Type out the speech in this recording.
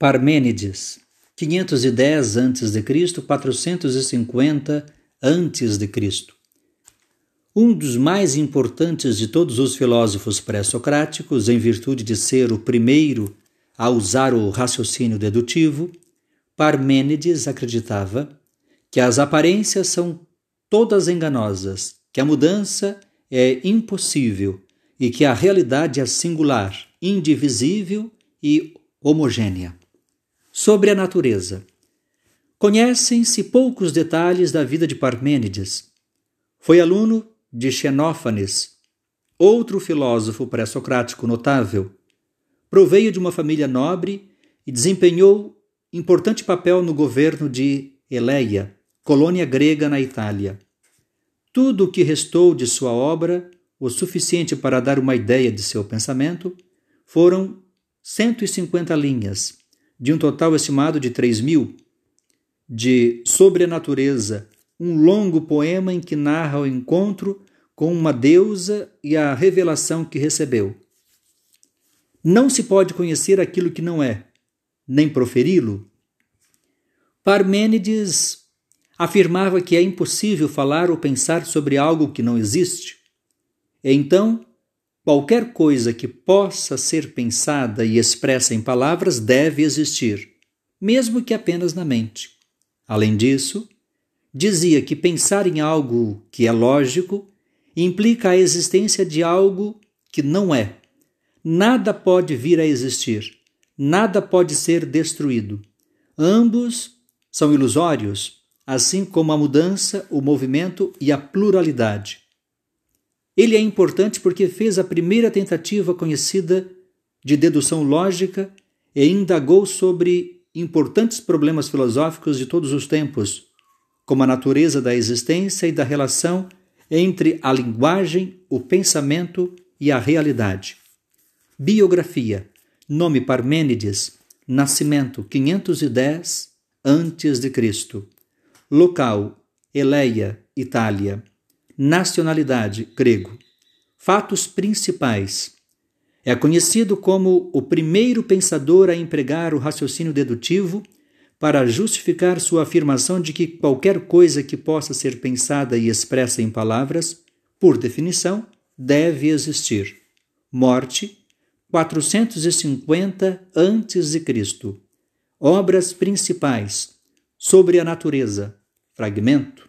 Parmênides, 510 a.C., 450 a.C. Um dos mais importantes de todos os filósofos pré-socráticos, em virtude de ser o primeiro a usar o raciocínio dedutivo, Parmênides acreditava que as aparências são todas enganosas, que a mudança é impossível e que a realidade é singular, indivisível e homogênea sobre a natureza. Conhecem-se poucos detalhes da vida de Parmênides. Foi aluno de Xenófanes, outro filósofo pré-socrático notável. Proveio de uma família nobre e desempenhou importante papel no governo de Eleia, colônia grega na Itália. Tudo o que restou de sua obra, o suficiente para dar uma ideia de seu pensamento, foram 150 linhas, de um total estimado de 3 mil, de Sobre a Natureza, um longo poema em que narra o encontro com uma deusa e a revelação que recebeu. Não se pode conhecer aquilo que não é, nem proferi-lo. Parmênides afirmava que é impossível falar ou pensar sobre algo que não existe. Então, Qualquer coisa que possa ser pensada e expressa em palavras deve existir, mesmo que apenas na mente. Além disso, dizia que pensar em algo que é lógico implica a existência de algo que não é. Nada pode vir a existir, nada pode ser destruído. Ambos são ilusórios, assim como a mudança, o movimento e a pluralidade. Ele é importante porque fez a primeira tentativa conhecida de dedução lógica e indagou sobre importantes problemas filosóficos de todos os tempos, como a natureza da existência e da relação entre a linguagem, o pensamento e a realidade. Biografia: Nome Parmênides, nascimento 510 a.C. Local: Eleia, Itália. Nacionalidade: grego. Fatos principais. É conhecido como o primeiro pensador a empregar o raciocínio dedutivo para justificar sua afirmação de que qualquer coisa que possa ser pensada e expressa em palavras, por definição, deve existir. Morte 450 a.C. Obras principais sobre a natureza. Fragmento